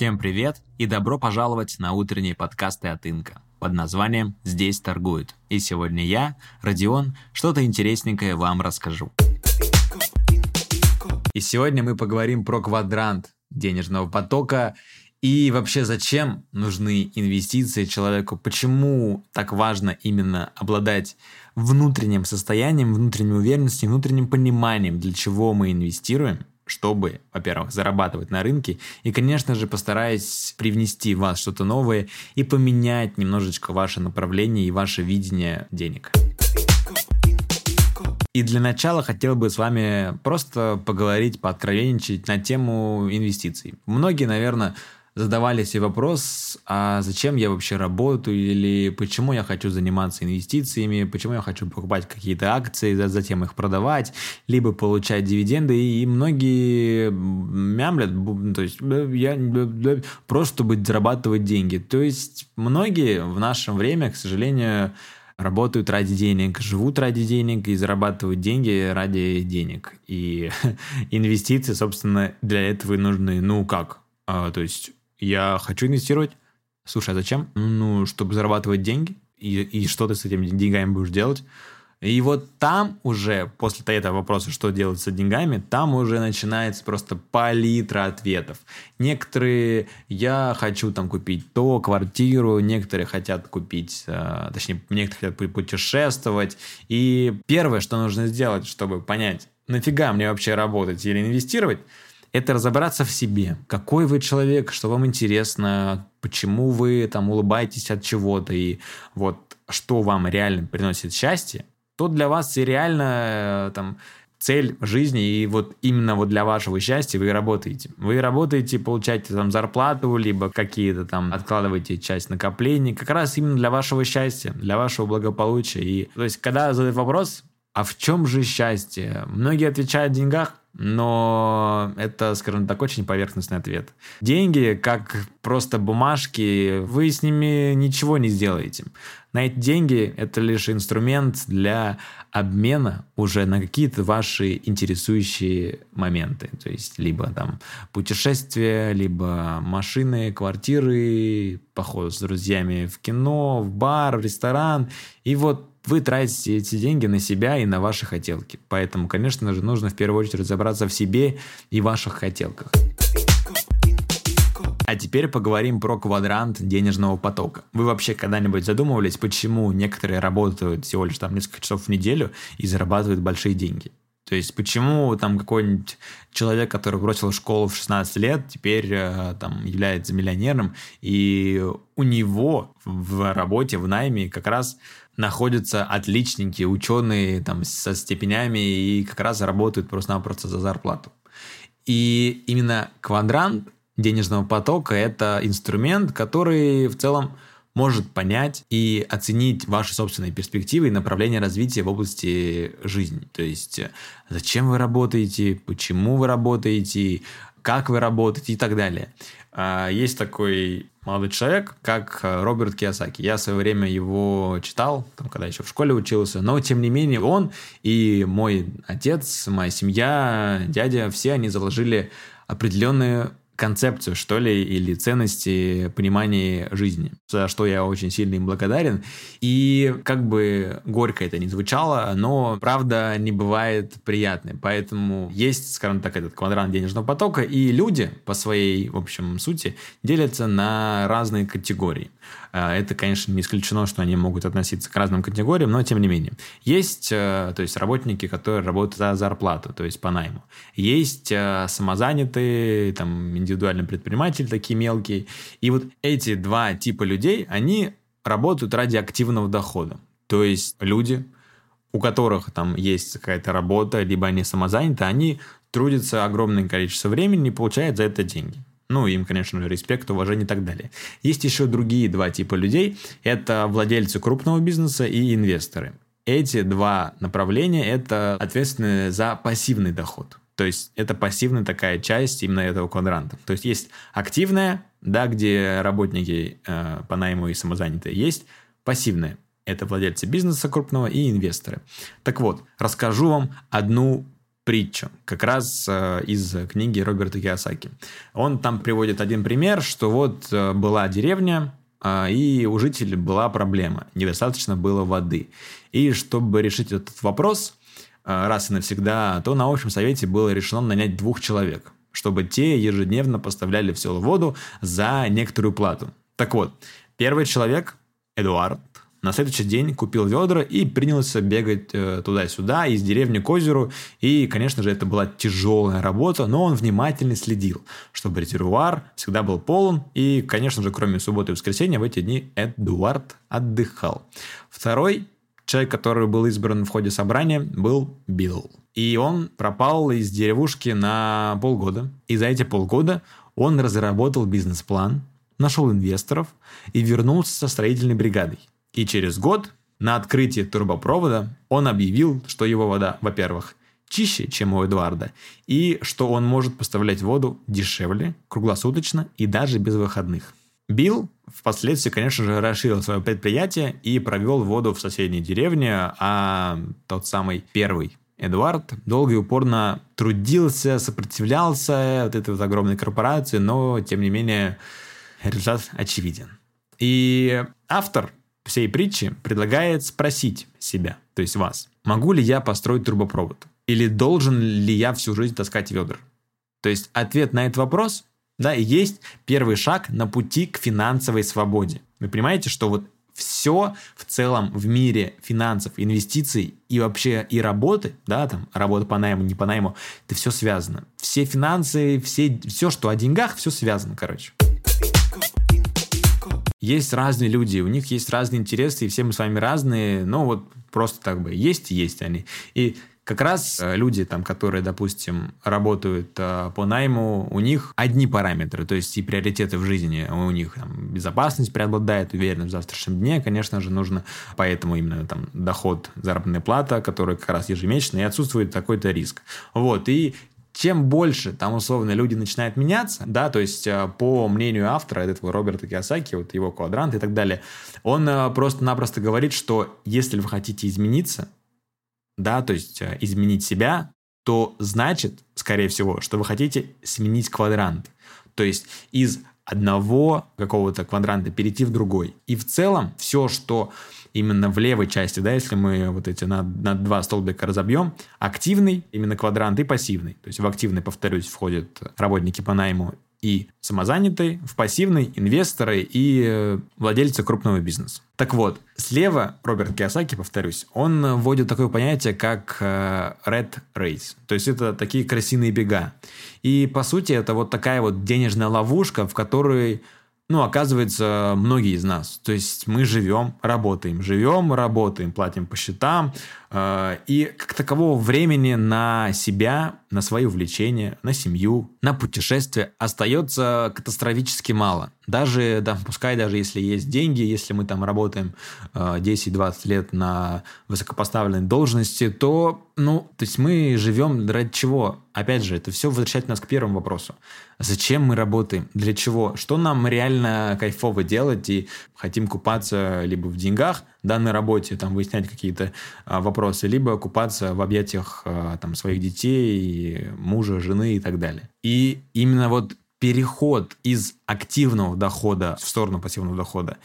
Всем привет и добро пожаловать на утренние подкасты от Инка под названием «Здесь торгуют». И сегодня я, Родион, что-то интересненькое вам расскажу. И сегодня мы поговорим про квадрант денежного потока и вообще зачем нужны инвестиции человеку, почему так важно именно обладать внутренним состоянием, внутренней уверенностью, внутренним пониманием, для чего мы инвестируем, чтобы, во-первых, зарабатывать на рынке, и, конечно же, постараюсь привнести в вас что-то новое и поменять немножечко ваше направление и ваше видение денег. И для начала хотел бы с вами просто поговорить, пооткровенничать на тему инвестиций. Многие, наверное, задавали себе вопрос, а зачем я вообще работаю, или почему я хочу заниматься инвестициями, почему я хочу покупать какие-то акции, затем их продавать, либо получать дивиденды, и многие мямлят, то есть я просто чтобы зарабатывать деньги. То есть многие в наше время, к сожалению, работают ради денег, живут ради денег и зарабатывают деньги ради денег. И инвестиции, собственно, для этого и нужны. Ну как? А, то есть я хочу инвестировать. Слушай, а зачем? Ну, чтобы зарабатывать деньги. И, и что ты с этими деньгами будешь делать? И вот там уже, после этого вопроса, что делать с деньгами, там уже начинается просто палитра ответов. Некоторые, я хочу там купить то, квартиру, некоторые хотят купить, э, точнее, некоторые хотят путешествовать. И первое, что нужно сделать, чтобы понять, нафига мне вообще работать или инвестировать, это разобраться в себе. Какой вы человек, что вам интересно, почему вы там улыбаетесь от чего-то, и вот что вам реально приносит счастье, то для вас и реально э, там цель жизни, и вот именно вот для вашего счастья вы работаете. Вы работаете, получаете там зарплату, либо какие-то там откладываете часть накоплений, как раз именно для вашего счастья, для вашего благополучия. И то есть, когда задают вопрос, а в чем же счастье? Многие отвечают в деньгах, но это, скажем так, очень поверхностный ответ. Деньги, как просто бумажки, вы с ними ничего не сделаете. На эти деньги это лишь инструмент для обмена уже на какие-то ваши интересующие моменты. То есть либо там путешествия, либо машины, квартиры, поход с друзьями в кино, в бар, в ресторан. И вот вы тратите эти деньги на себя и на ваши хотелки. Поэтому, конечно же, нужно в первую очередь разобраться в себе и ваших хотелках. А теперь поговорим про квадрант денежного потока. Вы вообще когда-нибудь задумывались, почему некоторые работают всего лишь там несколько часов в неделю и зарабатывают большие деньги? То есть почему там какой-нибудь человек, который бросил школу в 16 лет, теперь э, там является миллионером, и у него в работе, в найме как раз находятся отличники, ученые там, со степенями и как раз работают просто-напросто за зарплату. И именно квадрант денежного потока – это инструмент, который в целом может понять и оценить ваши собственные перспективы и направление развития в области жизни. То есть, зачем вы работаете, почему вы работаете, как вы работаете и так далее. А, есть такой молодой человек, как э, Роберт Киосаки. Я в свое время его читал, там, когда еще в школе учился, но тем не менее он и мой отец, моя семья, дядя, все они заложили определенные концепцию, что ли, или ценности понимания жизни, за что я очень сильно им благодарен. И как бы горько это не звучало, но правда не бывает приятной. Поэтому есть, скажем так, этот квадрант денежного потока, и люди по своей, в общем, сути делятся на разные категории. А, это, конечно, не исключено, что они могут относиться к разным категориям, но тем не менее. Есть, э, то есть, работники, которые работают за зарплату, то есть по найму. Есть э, самозанятые, там, индивидуальные предприниматели, такие мелкие. И вот эти два типа людей, они работают ради активного дохода. То есть люди, у которых там есть какая-то работа, либо они самозаняты, они трудятся огромное количество времени и получают за это деньги. Ну, им, конечно же, респект, уважение и так далее. Есть еще другие два типа людей. Это владельцы крупного бизнеса и инвесторы. Эти два направления – это ответственны за пассивный доход. То есть это пассивная такая часть именно этого квадранта. То есть есть активная, да, где работники э, по найму и самозанятые. Есть пассивная. Это владельцы бизнеса крупного и инвесторы. Так вот, расскажу вам одну притчу, как раз э, из книги Роберта Киосаки. Он там приводит один пример, что вот э, была деревня, э, и у жителей была проблема, недостаточно было воды. И чтобы решить этот вопрос э, раз и навсегда, то на общем совете было решено нанять двух человек, чтобы те ежедневно поставляли в село воду за некоторую плату. Так вот, первый человек, Эдуард, на следующий день купил ведра и принялся бегать э, туда-сюда, из деревни к озеру. И, конечно же, это была тяжелая работа, но он внимательно следил, чтобы резервуар всегда был полон. И, конечно же, кроме субботы и воскресенья, в эти дни Эдуард отдыхал. Второй человек, который был избран в ходе собрания, был Билл. И он пропал из деревушки на полгода. И за эти полгода он разработал бизнес-план, нашел инвесторов и вернулся со строительной бригадой. И через год на открытии турбопровода он объявил, что его вода, во-первых, чище, чем у Эдуарда, и что он может поставлять воду дешевле, круглосуточно и даже без выходных. Билл впоследствии, конечно же, расширил свое предприятие и провел воду в соседней деревне, а тот самый первый Эдуард долго и упорно трудился, сопротивлялся вот этой вот огромной корпорации, но, тем не менее, результат очевиден. И автор всей притчи предлагает спросить себя, то есть вас, могу ли я построить трубопровод? Или должен ли я всю жизнь таскать ведра? То есть ответ на этот вопрос да, есть первый шаг на пути к финансовой свободе. Вы понимаете, что вот все в целом в мире финансов, инвестиций и вообще и работы, да, там работа по найму, не по найму, это все связано. Все финансы, все, все, что о деньгах, все связано, короче есть разные люди, у них есть разные интересы, и все мы с вами разные, но вот просто так бы есть, есть они. И как раз э, люди, там, которые, допустим, работают э, по найму, у них одни параметры, то есть и приоритеты в жизни. У них там, безопасность преобладает, уверенность в завтрашнем дне, конечно же, нужно. Поэтому именно там доход, заработная плата, которая как раз ежемесячная, и отсутствует такой-то риск. Вот, и чем больше там условно люди начинают меняться, да, то есть э, по мнению автора этого Роберта Киосаки, вот его квадрант и так далее, он э, просто-напросто говорит, что если вы хотите измениться, да, то есть э, изменить себя, то значит, скорее всего, что вы хотите сменить квадрант. То есть из одного какого-то квадранта перейти в другой. И в целом все, что именно в левой части, да, если мы вот эти на, на два столбика разобьем, активный именно квадрант и пассивный. То есть в активный, повторюсь, входят работники по найму и самозанятые, в пассивный инвесторы и э, владельцы крупного бизнеса. Так вот, слева Роберт Киосаки, повторюсь, он вводит такое понятие, как э, red race. То есть это такие крысиные бега. И по сути это вот такая вот денежная ловушка, в которой ну, оказывается, многие из нас. То есть мы живем, работаем, живем, работаем, платим по счетам, и как такового времени на себя, на свои увлечения, на семью, на путешествия остается катастрофически мало. Даже, да, пускай даже если есть деньги, если мы там работаем э, 10-20 лет на высокопоставленной должности, то, ну, то есть мы живем ради чего? Опять же, это все возвращает нас к первому вопросу. Зачем мы работаем? Для чего? Что нам реально кайфово делать и хотим купаться либо в деньгах, да, на работе, там, выяснять какие-то а, вопросы, либо купаться в объятиях а, там, своих детей, мужа, жены и так далее. И именно вот переход из активного дохода в сторону пассивного дохода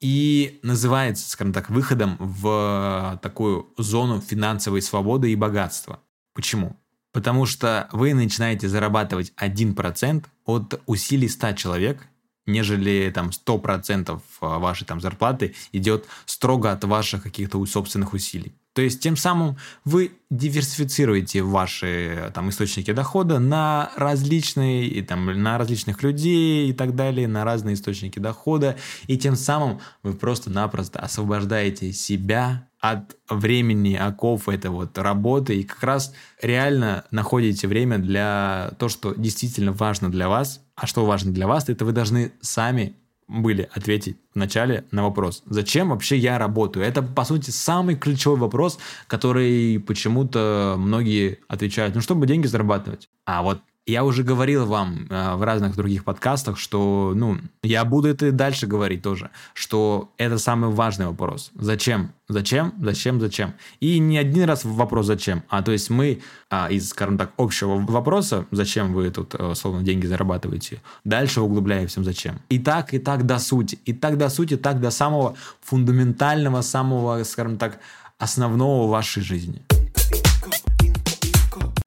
и называется, скажем так, выходом в такую зону финансовой свободы и богатства. Почему? Потому что вы начинаете зарабатывать 1% от усилий 100 человек, нежели там 100% вашей там зарплаты идет строго от ваших каких-то собственных усилий. То есть тем самым вы диверсифицируете ваши там, источники дохода на различные, и, там, на различных людей и так далее, на разные источники дохода. И тем самым вы просто-напросто освобождаете себя от времени оков этой вот работы и как раз реально находите время для то, что действительно важно для вас. А что важно для вас, это вы должны сами были ответить вначале на вопрос, зачем вообще я работаю? Это, по сути, самый ключевой вопрос, который почему-то многие отвечают, ну, чтобы деньги зарабатывать. А вот Я уже говорил вам э, в разных других подкастах, что, ну, я буду это и дальше говорить тоже, что это самый важный вопрос. Зачем? Зачем? Зачем? Зачем? И не один раз вопрос зачем, а то есть мы а, из, скажем так, общего вопроса, зачем вы тут, э, словно, деньги зарабатываете, дальше углубляемся зачем. И так, и так до сути. И так до сути, так до самого фундаментального, самого, скажем так, основного вашей жизни.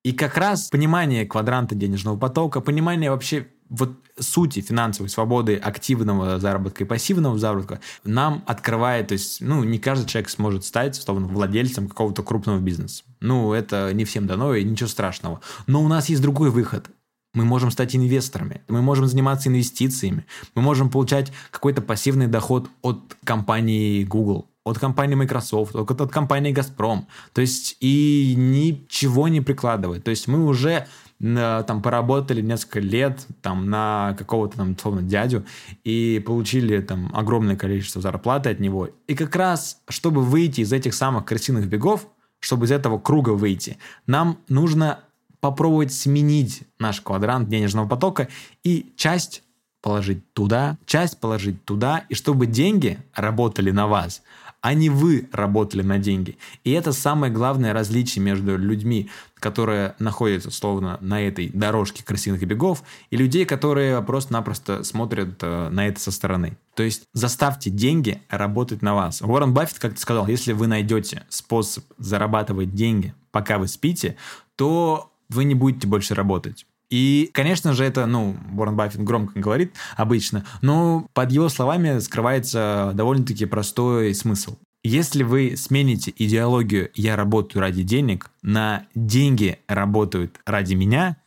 И как раз понимание квадранта денежного потока, понимание вообще вот сути финансовой свободы, активного заработка и пассивного заработка нам открывает, то есть, ну, не каждый человек сможет стать, условно, владельцем какого-то крупного бизнеса. Ну, это не всем дано, и ничего страшного. Но у нас есть другой выход. Мы можем стать инвесторами, мы можем заниматься инвестициями, мы можем получать какой-то пассивный доход от компании Google, от компании Microsoft, от, от компании Газпром. То есть и ничего не прикладывать. То есть мы уже э, там поработали несколько лет там на какого-то там условно дядю и получили там огромное количество зарплаты от него. И как раз, чтобы выйти из этих самых крысиных бегов, чтобы из этого круга выйти, нам нужно попробовать сменить наш квадрант денежного потока и часть положить туда, часть положить туда, и чтобы деньги работали на вас, а не вы работали на деньги. И это самое главное различие между людьми, которые находятся словно на этой дорожке красивых бегов, и людей, которые просто-напросто смотрят э, на это со стороны. То есть заставьте деньги работать на вас. Уоррен Баффет как-то сказал, если вы найдете способ зарабатывать деньги, пока вы спите, то вы не будете больше работать. И, конечно же, это, ну, Уоррен Баффет громко говорит обычно, но под его словами скрывается довольно-таки простой смысл. Если вы смените идеологию «я работаю ради денег» на «деньги работают ради меня»,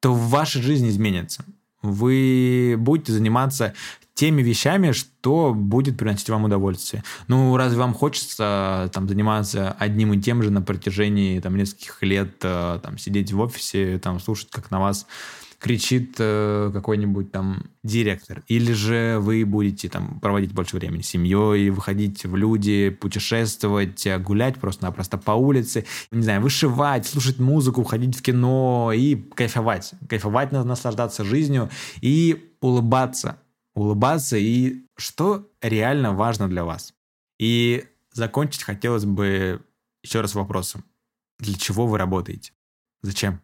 то ваша жизнь изменится. Вы будете заниматься теми вещами, что будет приносить вам удовольствие. Ну, разве вам хочется там заниматься одним и тем же на протяжении там нескольких лет, э, там сидеть в офисе, там слушать, как на вас кричит э, какой-нибудь там директор, или же вы будете там проводить больше времени с семьей, выходить в люди, путешествовать, э, гулять просто-напросто по улице, не знаю, вышивать, слушать музыку, ходить в кино и кайфовать, кайфовать, наслаждаться жизнью и улыбаться улыбаться и что реально важно для вас. И закончить хотелось бы еще раз вопросом. Для чего вы работаете? Зачем?